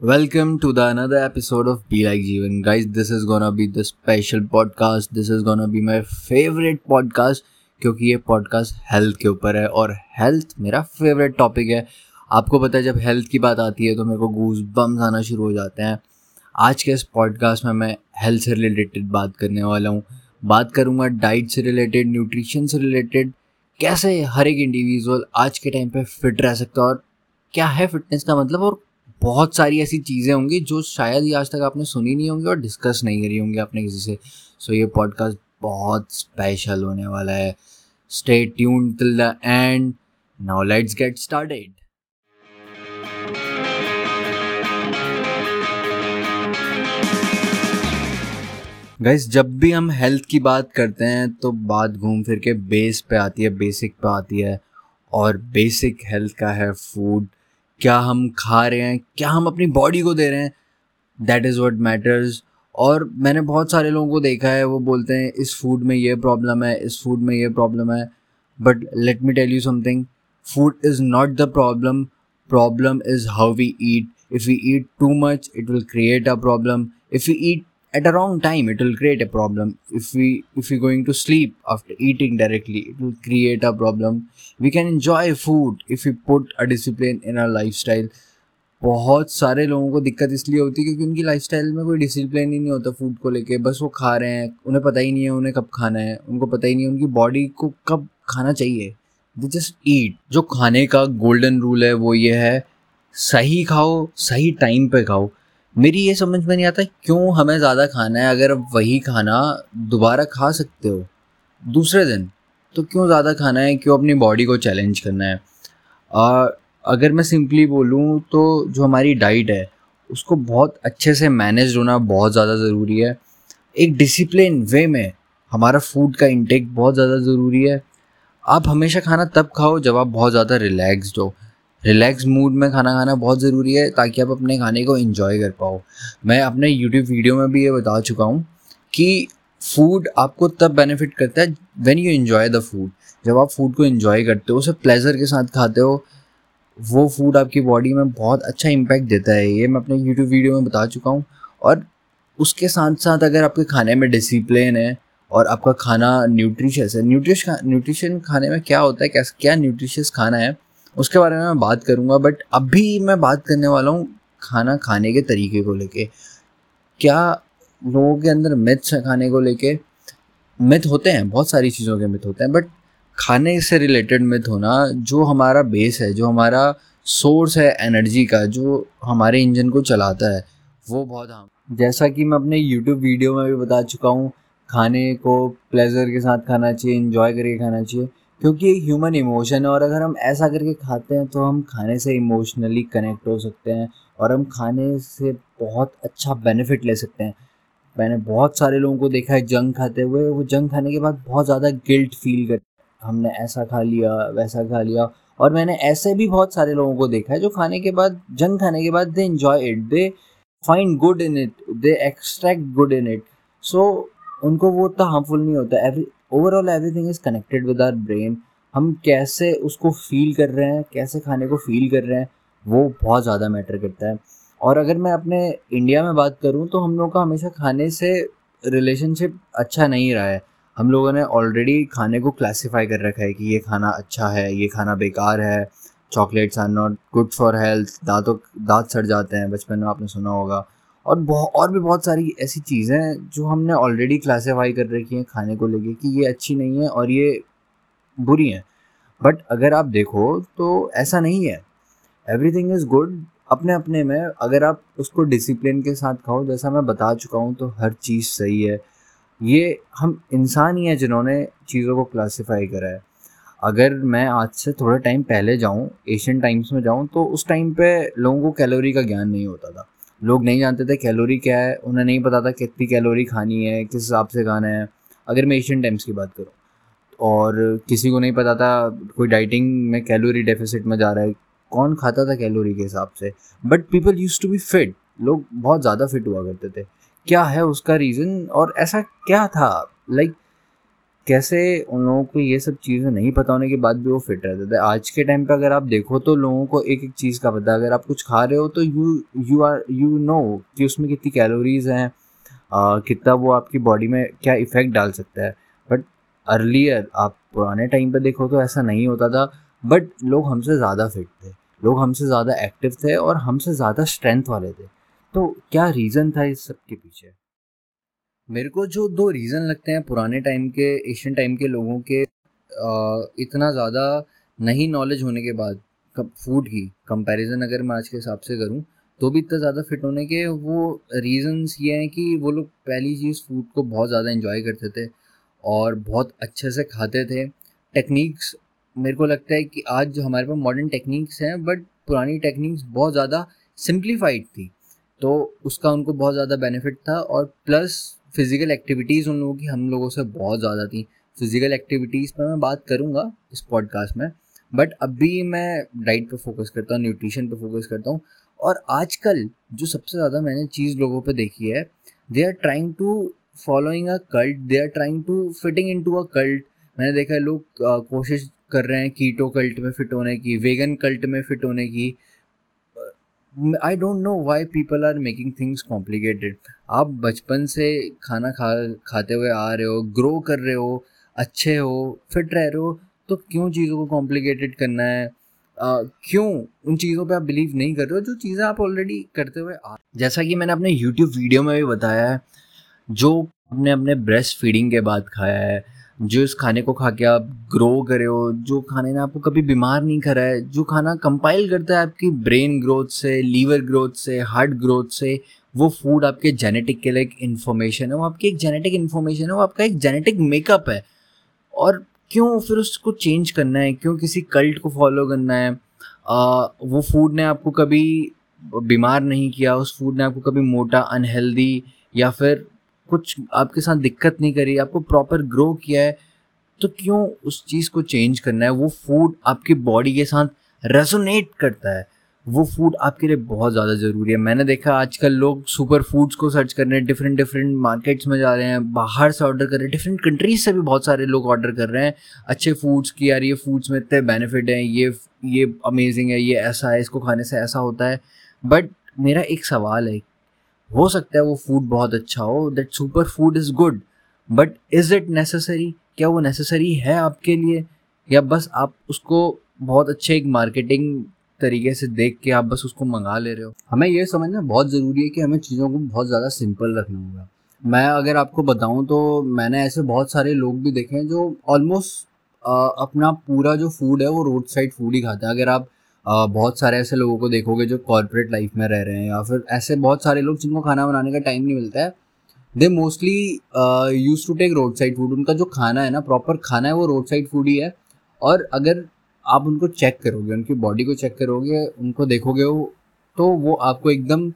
Welcome to the another episode of Be Like Jeevan. Guys, this is gonna be the special podcast. This is gonna be my favorite podcast क्योंकि ये podcast health के ऊपर है और health मेरा favourite topic है आपको पता है जब हेल्थ की बात आती है तो मेरे को गूज बम्स आना शुरू हो जाते हैं आज के इस पॉडकास्ट में मैं हेल्थ से रिलेटेड बात करने वाला हूँ बात करूँगा डाइट से रिलेटेड न्यूट्रिशन से रिलेटेड कैसे हर एक इंडिविजुअल आज के टाइम पे फिट रह सकता है और क्या है फिटनेस का मतलब और बहुत सारी ऐसी चीज़ें होंगी जो शायद ही आज तक आपने सुनी नहीं होंगी और डिस्कस नहीं करी होंगी आपने किसी से। सो so, ये पॉडकास्ट बहुत स्पेशल होने वाला है। Stay tune till the end now let's get started guys जब भी हम हेल्थ की बात करते हैं तो बात घूम फिर के बेस पे आती है बेसिक पे आती है और बेसिक हेल्थ का है फ़ूड क्या हम खा रहे हैं, क्या हम अपनी बॉडी को दे रहे हैं? दैट इज़ वट मैटर्स और मैंने बहुत सारे लोगों को देखा है, वो बोलते हैं, इस फ़ूड में ये प्रॉब्लम है, इस फ़ूड में ये प्रॉब्लम है. But let me tell you something food is not the problem problem is how we eat if we eat too much it will create a problem if you eat at a wrong time it will create a problem if we if we're going to sleep after eating directly it will create a problem we can enjoy food if we put a discipline in our lifestyle बहुत सारे लोगों को दिक्कत इसलिए होती है क्योंकि उनकी लाइफस्टाइल में कोई डिसिप्लिन ही नहीं होता फ़ूड को लेके बस वो खा रहे हैं उन्हें पता ही नहीं है उन्हें कब खाना है उनको पता ही नहीं है उनकी बॉडी को कब खाना चाहिए दे जस्ट ईट जो खाने का गोल्डन रूल है वो ये है सही खाओ सही टाइम पे खाओ मेरी ये समझ में नहीं आता क्यों हमें ज़्यादा खाना है अगर वही खाना दोबारा खा सकते हो दूसरे दिन तो क्यों ज़्यादा खाना है क्यों अपनी बॉडी को चैलेंज करना है? आ, अगर मैं सिंपली बोलूँ तो जो हमारी डाइट है उसको बहुत अच्छे से मैनेज होना बहुत ज़्यादा ज़रूरी है। एक डिसिप्लिन वे में हमारा फ़ूड का इंटेक बहुत ज़्यादा ज़रूरी है। आप हमेशा खाना तब खाओ जब आप बहुत ज़्यादा रिलैक्सड हो। रिलैक्स मूड में खाना खाना बहुत ज़रूरी है ताकि आप अपने खाने को इन्जॉय कर पाओ। मैं अपने यूट्यूब वीडियो में भी ये बता चुका हूँ कि फ़ूड आपको तब बेनिफिट करता है when you enjoy the food जब आप फ़ूड को इन्जॉय करते हो उसे प्लेजर के साथ खाते हो, वो फ़ूड आपकी बॉडी में बहुत अच्छा इम्पैक्ट देता है। ये मैं अपने यूट्यूब वीडियो में बता चुका हूँ और उसके साथ साथ अगर आपके खाने में डिसिप्लिन है और आपका खाना न्यूट्रिशियस है न्यूट्रिश न्यूट्रिशन खाने में क्या होता है क्या क्या न्यूट्रिशियस खाना है उसके बारे में मैं बात करूँगा बट अभी मैं बात करने वाला हूँ खाना खाने के तरीके को लेके। क्या लोगों के अंदर मिथ्स है खाने को लेके? मिथ होते हैं, बहुत सारी चीज़ों के मिथ होते हैं बट खाने से रिलेटेड मिथ होना, जो हमारा बेस है, जो हमारा सोर्स है एनर्जी का, जो हमारे इंजन को चलाता है, वो बहुत हम जैसा कि मैं अपने यूट्यूब वीडियो में भी बता चुका हूँ, खाने को प्लेजर के साथ खाना चाहिए इन्जॉय करके खाना चाहिए क्योंकि एक ह्यूमन इमोशन है और अगर हम ऐसा करके खाते हैं तो हम खाने से इमोशनली कनेक्ट हो सकते हैं और हम खाने से बहुत अच्छा बेनिफिट ले सकते हैं। मैंने बहुत सारे लोगों को देखा है जंग खाते हुए, वो जंग खाने के बाद बहुत ज़्यादा गिल्ट फील कर, हमने ऐसा खा लिया, वैसा खा लिया और मैंने ऐसे भी बहुत सारे लोगों को देखा है जो खाने के बाद जंग खाने के बाद they enjoy it they find good in it they extract good in it so उनको वो उतना हार्मफुल नहीं होता। Every overall everything is connected with our brain हम कैसे उसको फील कर रहे हैं, कैसे खाने को फील कर रहे हैं, वो बहुत ज़्यादा मैटर करता है। और अगर मैं अपने इंडिया में बात करूँ तो हम लोग का हमेशा खाने से रिलेशनशिप अच्छा नहीं रहा है। हम लोगों ने ऑलरेडी खाने को क्लासीफाई कर रखा है कि ये खाना अच्छा है, ये खाना बेकार है chocolates are not good for health दांतों, दांत सड़ जाते हैं, बचपन में आपने सुना होगा। और बहुत और भी बहुत सारी ऐसी चीज़ें जो हमने ऑलरेडी क्लासीफाई कर रखी हैं खाने को लेके कि ये अच्छी नहीं है और ये बुरी हैं। बट अगर आप देखो तो ऐसा नहीं है। एवरीथिंग इज़ गुड अपने अपने में। अगर आप उसको डिसिप्लिन के साथ खाओ, जैसा मैं बता चुका हूँ तो हर चीज़ सही है। ये हम इंसान ही हैं जिन्होंने चीज़ों को क्लासीफाई करा है। अगर मैं आज से थोड़ा टाइम पहले जाऊँ एशियन टाइम्स में जाऊँ तो उस टाइम पे लोगों को कैलोरी का ज्ञान नहीं होता था। लोग नहीं जानते थे कैलोरी क्या है, उन्हें नहीं पता था कितनी कैलोरी खानी है, किस हिसाब से खाना है। अगर मैं एशियन टाइम्स की बात करूँ, और किसी को नहीं पता था कोई डाइटिंग में कैलोरी डेफिसिट में जा रहा है, कौन खाता था कैलोरी के हिसाब से? But people use to be fit लोग बहुत ज़्यादा फिट हुआ करते थे। क्या है उसका रीज़न और ऐसा क्या था? लाइक कैसे उन लोगों को ये सब चीज़ें नहीं पता होने के बाद भी वो फिट रहते थे? आज के टाइम पे अगर आप देखो तो लोगों को एक एक चीज़ का पता है। अगर आप कुछ खा रहे हो तो you you are you know कि उसमें कितनी कैलोरीज हैं कितना वो आपकी बॉडी में क्या इफ़ेक्ट डाल सकता है। बट अर्लियर आप पुराने टाइम पर देखो तो ऐसा नहीं होता था। बट लोग हमसे ज़्यादा फिट थे। लोग हमसे ज़्यादा एक्टिव थे और हमसे ज़्यादा स्ट्रेंथ वाले थे। तो क्या रीज़न था इस सब के पीछे? मेरे को जो दो रीज़न लगते हैं पुराने टाइम के एशियन टाइम के लोगों के आ, इतना ज़्यादा नहीं नॉलेज होने के बाद फ़ूड की कंपैरिजन अगर मैं आज के हिसाब से करूँ तो भी इतना ज़्यादा फिट होने के वो रीज़न्स ये हैं कि वो लोग पहली चीज़ फ़ूड को बहुत ज़्यादा इन्जॉय करते थे और बहुत अच्छे से खाते थे। टेक्निक्स मेरे को लगता है कि आज जो हमारे पास मॉडर्न टेक्निक्स हैं बट पुरानी टेक्निक्स बहुत ज़्यादा सिंप्लीफाइड थी तो उसका उनको बहुत ज़्यादा बेनिफिट था और प्लस फ़िज़िकल एक्टिविटीज़ उन लोगों की हम लोगों से बहुत ज़्यादा थी। फ़िज़िकल एक्टिविटीज़ पर मैं बात करूँगा इस पॉडकास्ट में बट अभी मैं डाइट पे फोकस करता हूँ न्यूट्रिशन पे फोकस करता हूँ और आजकल जो सबसे ज़्यादा मैंने चीज़ लोगों पे देखी है they are trying to following a cult they are trying to fitting into a cult मैंने देखा है लोग कोशिश कर रहे हैं कीटो कल्ट में फिट होने की वेगन कल्ट में फिट होने की। I don't know why people are making things complicated आप बचपन से खाना खा खाते हुए आ रहे हो ग्रो कर रहे हो अच्छे हो फिट रह रहे हो तो क्यों चीज़ों को कॉम्प्लिकेटेड करना है? आ, क्यों उन चीज़ों पे आप बिलीव नहीं कर रहे हो? जो चीज़ें आप ऑलरेडी करते हुए आ जैसा कि मैंने अपने यूट्यूब वीडियो में भी बताया है जो आपने अपने ब्रेस्ट फीडिंग के बाद खाया है जो इस खाने को खा के आप ग्रो करे हो जो खाने ने आपको कभी बीमार नहीं करा है जो खाना कंपाइल करता है आपकी ब्रेन ग्रोथ से लीवर ग्रोथ से हार्ट ग्रोथ से वो फ़ूड आपके जेनेटिक के लिए एक इन्फॉर्मेशन है वो आपकी एक जेनेटिक इन्फॉर्मेशन है वो आपका एक जेनेटिक मेकअप है। और क्यों फिर उसको चेंज करना है? क्यों किसी कल्ट को फॉलो करना है? आ, वो फ़ूड ने आपको कभी बीमार नहीं किया उस फ़ूड ने आपको कभी मोटा अनहेल्दी या फिर कुछ आपके साथ दिक्कत नहीं करी, आपको प्रॉपर ग्रो किया है तो क्यों उस चीज़ को चेंज करना है? वो फ़ूड आपकी बॉडी के साथ रेजोनेट करता है। वो फ़ूड आपके लिए बहुत ज़्यादा ज़रूरी है। मैंने देखा आजकल लोग सुपर फूड्स को सर्च कर रहे हैं डिफरेंट डिफरेंट मार्केट्स में जा रहे हैं, बाहर से ऑर्डर कर रहे हैं डिफरेंट कंट्रीज़ से भी बहुत सारे लोग ऑर्डर कर रहे हैं। अच्छे फूड्स की, यार ये फूड्स में इतने बेनिफिट हैं, ये ये अमेजिंग है, ये ऐसा है, इसको खाने से ऐसा होता है। बट मेरा एक सवाल है हो सकता है वो फ़ूड बहुत अच्छा हो that super food is good but is it necessary क्या वो नेसेसरी है आपके लिए? या बस आप उसको बहुत अच्छे एक मार्केटिंग तरीके से देख के आप बस उसको मंगा ले रहे हो? हमें यह समझना बहुत ज़रूरी है कि हमें चीज़ों को बहुत ज़्यादा सिंपल रखना होगा। मैं अगर आपको बताऊँ तो मैंने ऐसे बहुत सारे लोग भी देखे हैं जो ऑलमोस्ट अपना पूरा जो फ़ूड है वो रोड साइड फ़ूड ही खाता है। अगर आप बहुत सारे ऐसे लोगों को देखोगे जो कॉरपोरेट लाइफ में रह रहे हैं या फिर ऐसे बहुत सारे लोग जिनको खाना बनाने का टाइम नहीं मिलता है। They mostly use to take road side food उनका जो खाना है ना प्रॉपर खाना है, वो रोड साइड फ़ूड ही है। और अगर आप उनको चेक करोगे, उनकी बॉडी को चेक करोगे, उनको देखोगे वो तो वो आपको एकदम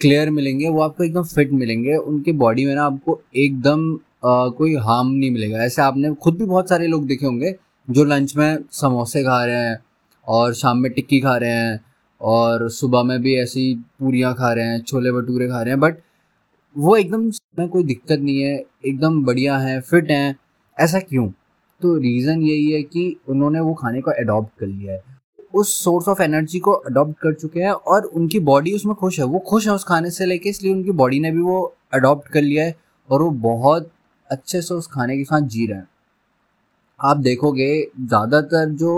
क्लियर मिलेंगे, वो आपको एकदम फिट मिलेंगे। उनकी बॉडी में ना आपको एकदम कोई हार्म नहीं मिलेगा। ऐसे आपने, खुद भी बहुत सारे लोग देखे होंगे जो लंच में समोसे खा रहे हैं और शाम में टिक्की खा रहे हैं और सुबह में भी ऐसी पूरियाँ खा रहे हैं, छोले भटूरे खा रहे हैं बट वो एकदम में कोई दिक्कत नहीं है, एकदम बढ़िया हैं फिट हैं। ऐसा क्यों? तो रीज़न यही है कि उन्होंने वो खाने को अडॉप्ट कर लिया है। उस सोर्स ऑफ़ एनर्जी को अडॉप्ट कर चुके हैं और उनकी बॉडी उसमें खुश है। वो खुश है उस खाने से लेके, इसलिए उनकी बॉडी ने भी वो अडॉप्ट कर लिया है और वो बहुत अच्छे से उस खाने के साथ जी रहे हैं। आप देखोगे, ज़्यादातर जो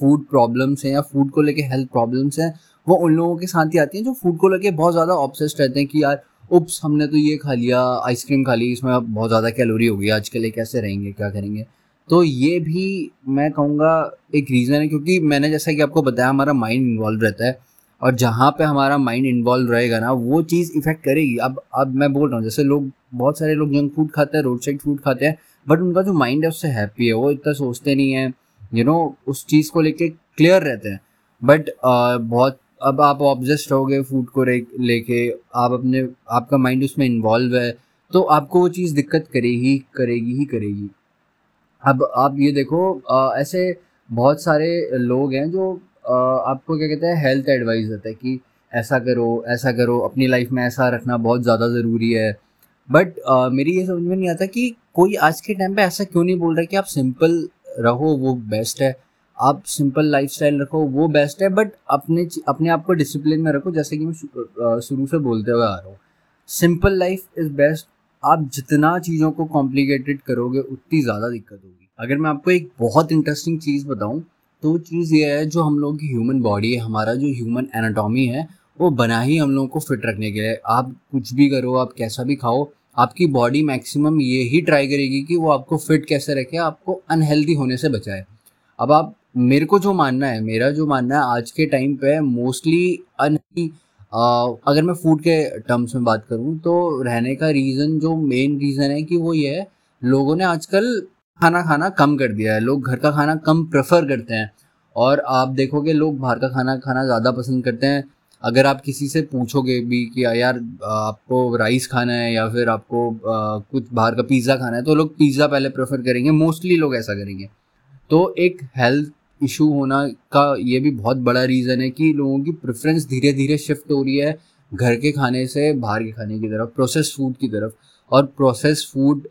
फ़ूड प्रॉब्लम्स हैं या फ़ूड को लेके हेल्थ प्रॉब्लम्स हैं, वो उन लोगों के साथ ही आती हैं जो फ़ूड को लेके बहुत ज़्यादा ऑब्सेस्ड रहते हैं कि यार, उप्स, हमने तो ये खा लिया आइसक्रीम खा ली, इसमें बहुत ज़्यादा कैलोरी होगी आज के लिए कैसे रहेंगे, क्या करेंगे? तो ये भी मैं कहूँगा एक रीज़न है, क्योंकि मैंने जैसा कि आपको बताया, हमारा माइंड इन्वॉल्व रहता है। और जहाँ पे हमारा माइंड इन्वॉल्व रहेगा ना वो चीज़ इफ़ेक्ट करेगी। अब अब मैं बोल रहा हूँ जैसे लोग बहुत सारे लोग जंक फ़ूड खाते हैं रोड साइड फ़ूड खाते हैं बट उनका जो माइंड है उससे हैप्पी है वो इतना सोचते नहीं है। यू you नो know, उस चीज़ को लेके क्लियर रहते हैं। बट बहुत अब आप ऑब्जेस्ट रहोगे फ़ूड को लेके आप अपने आपका माइंड उसमें इन्वॉल्व है तो आपको वो चीज़ दिक्कत करेगी करेगी ही करेगी। अब आप ये देखो आ, ऐसे बहुत सारे लोग हैं जो आपको क्या कहते हैं हेल्थ एडवाइस देता है कि ऐसा करो ऐसा करो अपनी लाइफ में ऐसा रखना बहुत ज़्यादा ज़रूरी है। बट uh, मेरी ये समझ में नहीं आता कि कोई आज के टाइम पे ऐसा क्यों नहीं बोल रहा कि आप सिंपल रहो वो बेस्ट है। आप सिंपल लाइफ रखो वो बेस्ट है बट अपने अपने आप को डिसिप्लिन में रखो जैसे कि मैं शुरू से बोलते हुए आ रहा हूँ। सिंपल लाइफ इज़ बेस्ट आप जितना चीज़ों को कॉम्प्लिकेटेड करोगे उतनी ज़्यादा दिक्कत होगी। अगर मैं आपको एक बहुत इंटरेस्टिंग चीज़ बताऊँ तो वो चीज़ ये है जो हम लोग की ह्यूमन बॉडी है, हमारा जो ह्यूमन एनाटॉमी है, वो बना ही हम लोगों को फिट रखने के लिए। आप कुछ भी करो, आप कैसा भी खाओ, आपकी बॉडी मैक्सिमम ये ही ट्राई करेगी कि वो आपको फिट कैसे रखे, आपको अनहेल्दी होने से बचाए। अब आप, मेरे को जो मानना है, मेरा जो मानना है, आज के टाइम पे मोस्टली अन अगर मैं फ़ूड के टर्म्स में बात करूँ तो रहने का रीज़न जो मेन रीज़न है कि वो ये है, लोगों ने आजकल खाना खाना कम कर दिया है। लोग घर का खाना कम प्रेफर करते हैं। और आप देखोगे लोग बाहर का खाना खाना ज़्यादा पसंद करते हैं। अगर आप किसी से पूछोगे भी कि यार, आपको राइस खाना है या फिर आपको कुछ बाहर का पिज़्ज़ा खाना है? तो लोग पिज़्ज़ा पहले प्रेफर करेंगे। मोस्टली लोग ऐसा करेंगे। तो एक हेल्थ इशू होना का ये भी बहुत बड़ा रीज़न है कि लोगों की प्रेफरेंस धीरे धीरे शिफ्ट हो रही है घर के खाने से बाहर के खाने की तरफ़ प्रोसेस फ़ूड की तरफ़। और प्रोसेस फ़ूड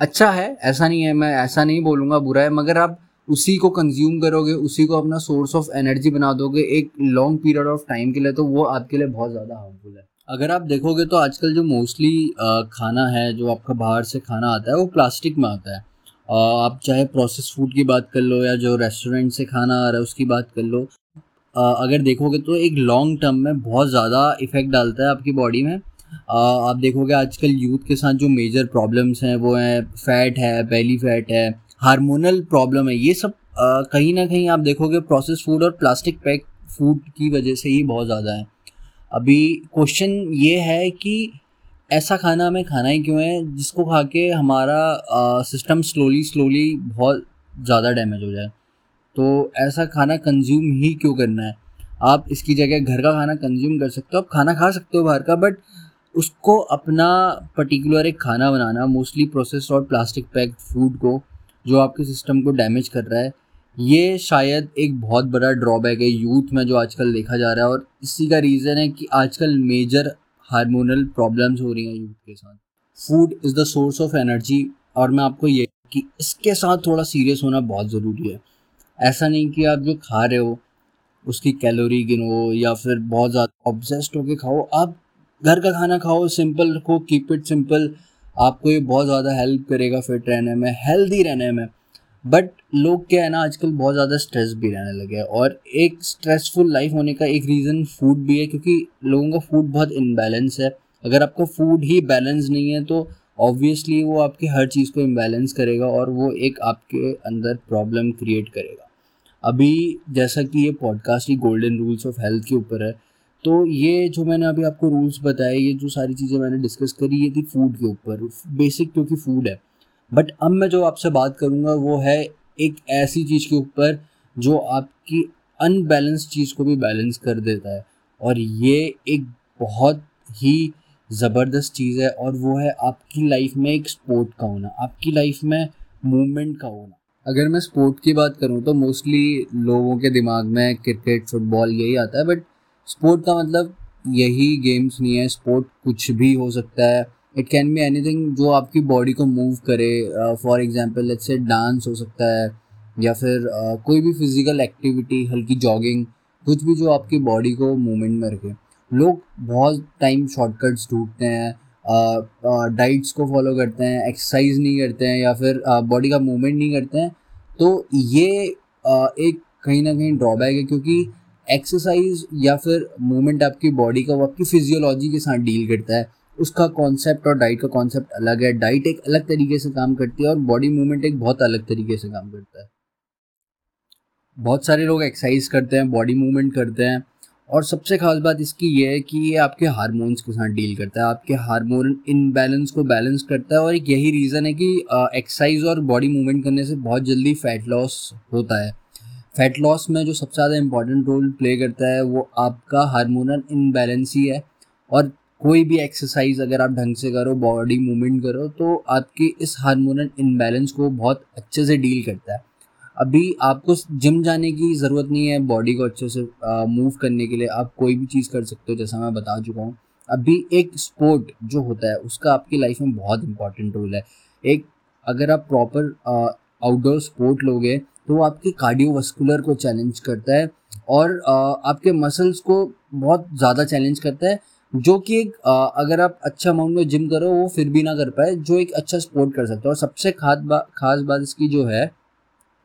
अच्छा है, ऐसा नहीं है, मैं ऐसा नहीं बोलूँगा बुरा है, मगर आप उसी को कंज्यूम करोगे, उसी को अपना सोर्स ऑफ़ एनर्जी बना दोगे, एक लॉन्ग पीरियड ऑफ़ टाइम के लिए तो वो आपके लिए बहुत ज़्यादा हार्मफुल है। अगर आप देखोगे तो आजकल जो मोस्टली खाना है, जो आपका बाहर से खाना आता है, वो प्लास्टिक में आता है। आप चाहे प्रोसेस फ़ूड की बात कर लो या जो रेस्टोरेंट से खाना आ रहा है, उसकी बात कर लो। अगर देखोगे तो एक लॉन्ग टर्म में बहुत ज़्यादा इफ़ेक्ट डालता है आपकी बॉडी में। आप देखोगे आजकल यूथ के साथ जो मेजर प्रॉब्लम्स हैं, वो हैं फैट है बेली फैट है हार्मोनल प्रॉब्लम है, ये सब कहीं ना कहीं आप देखोगे प्रोसेस फ़ूड और प्लास्टिक पैक फ़ूड की वजह से ही बहुत ज़्यादा है। अभी क्वेश्चन ये है कि ऐसा खाना हमें खाना ही क्यों है, जिसको खा के हमारा सिस्टम स्लोली स्लोली बहुत ज़्यादा डैमेज हो जाए। तो ऐसा खाना कंज्यूम ही क्यों करना है? आप इसकी जगह घर का खाना कंज्यूम कर सकते हो, आप खाना खा सकते हो बाहर का बट उसको अपना पर्टिकुलर एक खाना बनाना मोस्टली प्रोसेस्ड और प्लास्टिक पैक फ़ूड को, जो आपके सिस्टम को डैमेज कर रहा है, ये शायद एक बहुत बड़ा ड्रॉबैक है यूथ में जो आजकल देखा जा रहा है और इसी का रीज़न है कि आजकल मेजर हार्मोनल प्रॉब्लम्स हो रही हैं यूथ के साथ। Food is the source of energy और मैं आपको ये कि इसके साथ थोड़ा सीरियस होना बहुत ज़रूरी है। ऐसा नहीं कि आप जो खा रहे हो, उसकी कैलोरी गिनो या फिर बहुत ज़्यादा ऑब्जेस्ट होकर खाओ, आप घर का खाना खाओ सिंपल रखो कीप इट सिंपल आपको ये बहुत ज़्यादा हेल्प करेगा फिट रहने में हेल्दी रहने में. बट लोग क्या है ना, आजकल बहुत ज़्यादा स्ट्रेस भी रहने लगे हैं और एक स्ट्रेसफुल लाइफ होने का एक रीज़न फ़ूड भी है क्योंकि लोगों का फ़ूड बहुत इनबैलेंस है. अगर आपका फ़ूड ही बैलेंस नहीं है तो ऑब्वियसली वो आपकी हर चीज़ को इम्बैलेंस करेगा और वो एक आपके अंदर प्रॉब्लम क्रिएट करेगा. अभी जैसा कि ये पॉडकास्ट ही गोल्डन रूल्स ऑफ़ हेल्थ के ऊपर है तो ये जो मैंने अभी आपको रूल्स बताए, ये जो सारी चीज़ें मैंने डिस्कस करी, ये थी फ़ूड के ऊपर। बेसिक क्योंकि फ़ूड है। बट अब मैं जो आपसे बात करूँगा, वो है एक ऐसी चीज़ के ऊपर जो आपकी अनबैलेंस चीज़ को भी बैलेंस कर देता है। और ये एक बहुत ही ज़बरदस्त चीज़ है और वो है आपकी लाइफ में एक स्पोर्ट का होना, आपकी लाइफ में मूवमेंट का होना। अगर मैं स्पोर्ट की बात करूँ तो मोस्टली लोगों के दिमाग में क्रिकेट फुटबॉल यही आता है बट स्पोर्ट का मतलब यही गेम्स नहीं है स्पोर्ट कुछ भी हो सकता है। इट कैन बी एनीथिंग जो आपकी बॉडी को मूव करे। For example let's say dance हो सकता है या फिर uh, कोई भी फ़िज़िकल एक्टिविटी हल्की जॉगिंग कुछ भी जो आपकी बॉडी को मूवमेंट में रखे। लोग बहुत टाइम शॉर्टकट्स ढूंढते हैं डाइट्स uh, uh, को फॉलो करते हैं एक्सरसाइज नहीं करते हैं या फिर बॉडी का मूवमेंट नहीं करते हैं। तो ये uh, एक कहीं ना कहीं ड्रॉबैक है क्योंकि एक्सरसाइज या फिर मूवमेंट आपकी बॉडी का, वो आपकी फिजियोलॉजी के साथ डील करता है। उसका कॉन्सेप्ट और डाइट का कॉन्सेप्ट अलग है। डाइट एक अलग तरीके से काम करती है और बॉडी मूवमेंट एक बहुत अलग तरीके से काम करता है। बहुत सारे लोग एक्सरसाइज करते हैं बॉडी मूवमेंट करते हैं और सबसे खास बात इसकी ये है कि ये आपके हार्मोन्स के साथ डील करता है। आपके हार्मोन इनबैलेंस को बैलेंस करता है और एक यही रीज़न है कि एक्सरसाइज और बॉडी मूवमेंट करने से बहुत जल्दी फैट लॉस होता है। फैट लॉस में जो सबसे ज़्यादा इंपॉर्टेंट रोल प्ले करता है, वो आपका हार्मोनल इनबैलेंस ही है। और कोई भी एक्सरसाइज अगर आप ढंग से करो बॉडी मूवमेंट करो तो आपकी इस हार्मोनल इनबैलेंस को बहुत अच्छे से डील करता है। अभी आपको जिम जाने की ज़रूरत नहीं है बॉडी को अच्छे से मूव करने के लिए आप कोई भी चीज़ कर सकते हो, जैसा मैं बता चुका हूँ। अभी एक स्पोर्ट जो होता है, उसका आपकी लाइफ में बहुत इंपॉर्टेंट रोल है। एक, अगर आप प्रॉपर आउटडोर स्पोर्ट लोगे तो वो आपके कार्डियोवस्कुलर को चैलेंज करता है और आपके मसल्स को बहुत ज़्यादा चैलेंज करता है, जो कि एक अगर आप अच्छा अमाउंट में जिम करो, वो फिर भी ना कर पाए, जो एक अच्छा स्पोर्ट कर सकते हो। और सबसे खास बात खास बात इसकी जो है,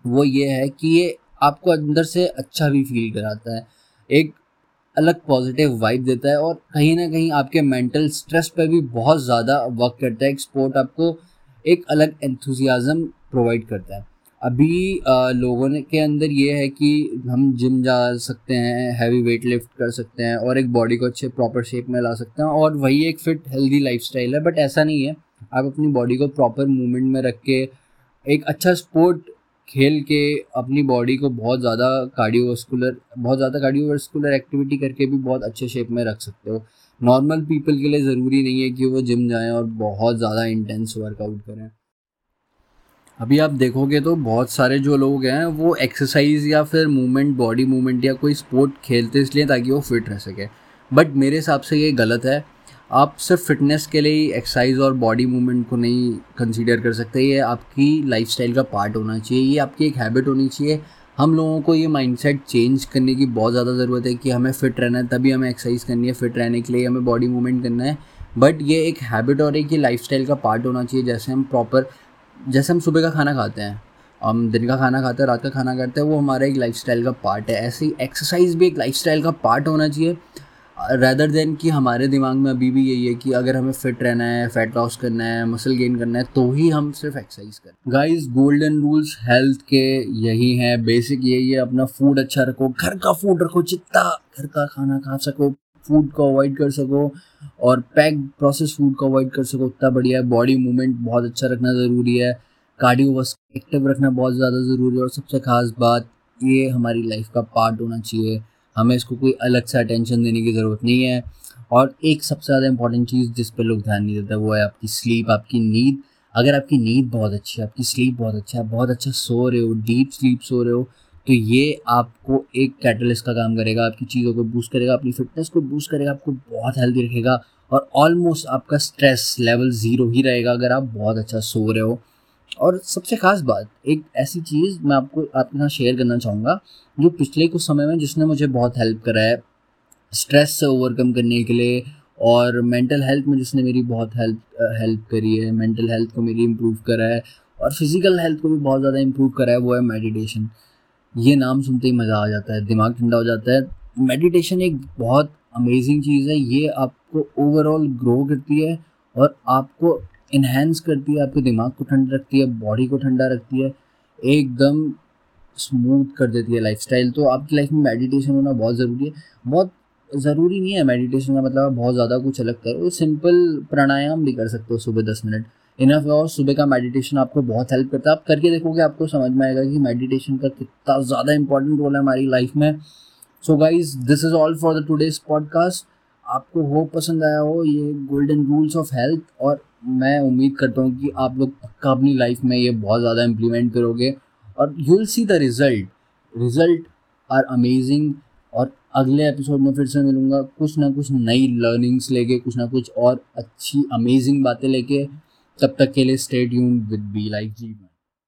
वो ये है कि ये आपको अंदर से अच्छा भी फील कराता है। एक अलग पॉजिटिव वाइब देता है और कहीं ना कहीं आपके मेंटल स्ट्रेस पे भी बहुत ज़्यादा वर्क करता है। एक स्पोर्ट आपको एक अलग एंथुजियाज़म प्रोवाइड करता है। अभी आ, लोगों ने के अंदर ये है कि हम जिम जा सकते हैं हैवी वेट लिफ्ट कर सकते हैं और एक बॉडी को अच्छे प्रॉपर शेप में ला सकते हैं और वही एक फिट हेल्दी लाइफस्टाइल है बट ऐसा नहीं है। आप अपनी बॉडी को प्रॉपर मूवमेंट में रख के एक अच्छा स्पोर्ट खेल के अपनी बॉडी को बहुत ज़्यादा कार्डियोवस्कुलर बहुत ज़्यादा कार्डियोवस्कुलर एक्टिविटी करके भी बहुत अच्छे शेप में रख सकते हो। नॉर्मल पीपल के लिए ज़रूरी नहीं है कि वो जिम जाएँ और बहुत ज़्यादा इंटेंस वर्कआउट करें। अभी आप देखोगे तो बहुत सारे जो लोग हैं, वो एक्सरसाइज या फिर मूवमेंट बॉडी मूवमेंट या कोई स्पोर्ट खेलते इसलिए ताकि वो फिट रह सके। बट मेरे हिसाब से ये गलत है। आप सिर्फ़ फिटनेस के लिए ही एक्सरसाइज और बॉडी मूवमेंट को नहीं कंसीडर कर सकते। ये आपकी लाइफस्टाइल का पार्ट होना चाहिए, ये आपकी एक हैबिट होनी चाहिए। हम लोगों को ये माइंडसेट चेंज करने की बहुत ज़्यादा ज़रूरत है कि हमें फ़िट रहना है, तभी हमें एक्सरसाइज करनी है फ़िट रहने के लिए हमें बॉडी मूवमेंट करना है। बट ये एक हैबिट और एक ये लाइफ का पार्ट होना चाहिए, जैसे हम प्रॉपर जैसे हम सुबह का खाना खाते हैं, हम दिन का खाना खाते हैं, रात का खाना करते हैं, वो हमारा एक लाइफस्टाइल का पार्ट है। ऐसे ही एक्सरसाइज भी एक लाइफस्टाइल का पार्ट होना चाहिए रैदर देन कि हमारे दिमाग में अभी भी यही है कि अगर हमें फिट रहना है फैट लॉस करना है मसल गेन करना है तो ही हम सिर्फ़ एक्सरसाइज करें। गाइस गोल्डन रूल्स हेल्थ के यही हैं। बेसिक यही है, अपना फ़ूड अच्छा रखो, घर का फ़ूड रखो, जितना घर का खाना खा सको। फ़ूड को अवॉइड कर सको और पैक प्रोसेस फ़ूड को अवॉइड कर सको, उतना बढ़िया है। बॉडी मूवमेंट बहुत अच्छा रखना ज़रूरी है। कार्डियो एक्टिव रखना बहुत ज़्यादा ज़रूरी है। और सबसे ख़ास बात, ये हमारी लाइफ का पार्ट होना चाहिए। हमें इसको कोई अलग से अटेंशन देने की ज़रूरत नहीं है। और एक सबसे ज़्यादा इंपॉर्टेंट चीज़ जिस पर लोग ध्यान नहीं देते, वो है आपकी स्लीप आपकी नींद। अगर आपकी नींद बहुत अच्छी है, आपकी स्लीप बहुत अच्छा है, बहुत अच्छा सो रहे हो डीप स्लीप सो रहे हो तो ये आपको एक कैटलिस्ट का काम करेगा, आपकी चीज़ों को बूस्ट करेगा, अपनी फिटनेस को बूस्ट करेगा, आपको बहुत हेल्दी रखेगा और ऑलमोस्ट आपका स्ट्रेस लेवल ज़ीरो ही रहेगा अगर आप बहुत अच्छा सो रहे हो। और सबसे ख़ास बात, एक ऐसी चीज़ मैं आपको, आपके साथ शेयर करना चाहूँगा, जो पिछले कुछ समय में जिसने मुझे बहुत हेल्प करा है स्ट्रेस से ओवरकम करने के लिए और मेंटल हेल्थ में जिसने मेरी बहुत हेल्प हेल्प करी है मेंटल हेल्थ को मेरी इम्प्रूव करा है और फ़िज़िकल हेल्थ को भी बहुत ज़्यादा इम्प्रूव करा है, वो है मेडिटेशन ये नाम सुनते ही मज़ा आ जाता है, दिमाग ठंडा हो जाता है। मेडिटेशन एक बहुत अमेजिंग चीज़ है, ये आपको ओवरऑल ग्रो करती है और आपको इन्हेंस करती है, आपके दिमाग को ठंडा रखती है बॉडी को ठंडा रखती है, एकदम स्मूथ कर देती है लाइफस्टाइल तो आपकी लाइफ में मेडिटेशन होना बहुत ज़रूरी है। बहुत ज़रूरी नहीं है मेडिटेशन का मतलब बहुत ज़्यादा कुछ अलग करो सिंपल प्राणायाम भी कर सकते हो सुबह दस मिनट। इनफ और सुबह का मेडिटेशन आपको बहुत हेल्प करता है। आप करके देखोगे आपको समझ में आएगा कि मेडिटेशन का कितना ज़्यादा इंपॉर्टेंट रोल है हमारी लाइफ में। So guys this is all for the today's podcast आपको हो पसंद आया हो, ये गोल्डन रूल्स ऑफ़ हेल्थ और मैं उम्मीद करता हूँ कि आप लोग पक्का अपनी लाइफ में ये बहुत ज़्यादा इम्प्लीमेंट करोगे। और you will see the result result are amazing और अगले एपिसोड में फिर से मिलूँगा कुछ ना कुछ नई लर्निंग्स लेके, कुछ ना कुछ और अच्छी अमेजिंग बातें लेके। तब तक के लिए स्टेट यून विद बी लाइक जी